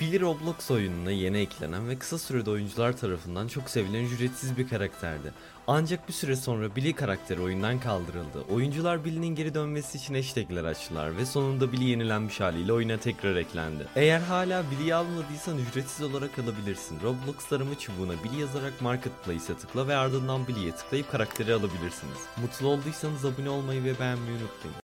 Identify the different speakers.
Speaker 1: Billy Roblox oyununa yeni eklenen ve kısa sürede oyuncular tarafından çok sevilen ücretsiz bir karakterdi. Ancak bir süre sonra Billy karakteri oyundan kaldırıldı. Oyuncular Billy'nin geri dönmesi için hashtagler açtılar ve sonunda Billy yenilenmiş haliyle oyuna tekrar eklendi. Eğer hala Billy'yi almadıysan ücretsiz olarak alabilirsin. Roblox arama çubuğuna Billy yazarak Marketplace'e tıkla ve ardından Billy'ye tıklayıp karakteri alabilirsiniz. Mutlu olduysanız abone olmayı ve beğenmeyi unutmayın.